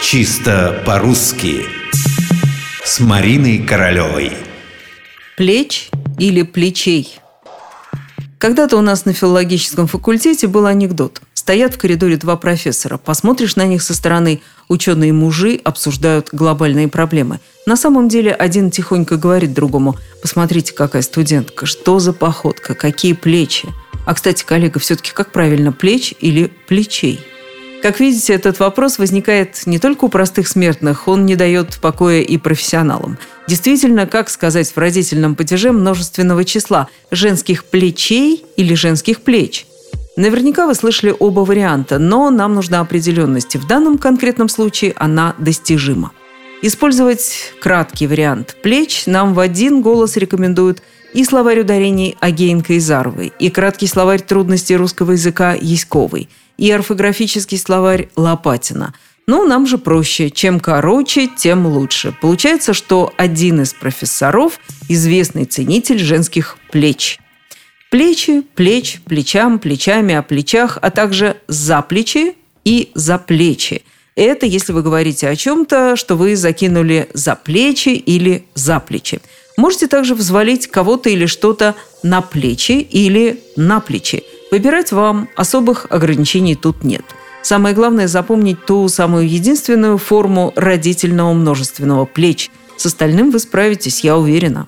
Чисто по-русски С Мариной Королевой Плеч или плечей? Когда-то у нас на филологическом факультете был анекдот. Стоят в коридоре два профессора. Посмотришь на них со стороны, ученые-мужи обсуждают глобальные проблемы. На самом деле один тихонько говорит другому, посмотрите, какая студентка, что за походка, какие плечи. А, кстати, коллега, все-таки как правильно, плеч или плечей? Как видите, этот вопрос возникает не только у простых смертных, он не дает покоя и профессионалам. Действительно, как сказать в родительном падеже множественного числа – женских плечей или женских плеч? Наверняка вы слышали оба варианта, но нам нужна определенность. В данном конкретном случае она достижима. Использовать краткий вариант плеч нам в один голос рекомендуют и словарь ударений Агеенко и Заровой, и краткий словарь трудностей русского языка Яськовой – и орфографический словарь Лопатина. Ну, нам же проще. Чем короче, тем лучше. Получается, что один из профессоров – известный ценитель женских плеч. Плечи, плеч, плечам, плечами, о плечах, а также за плечи и за плечи. Это если вы говорите о чем-то, что вы закинули за плечи или за плечи. Можете также взвалить кого-то или что-то на плечи или на плечи – Выбирать вам, особых ограничений тут нет. Самое главное – запомнить ту самую единственную форму родительного множественного плеч. С остальным вы справитесь, я уверена.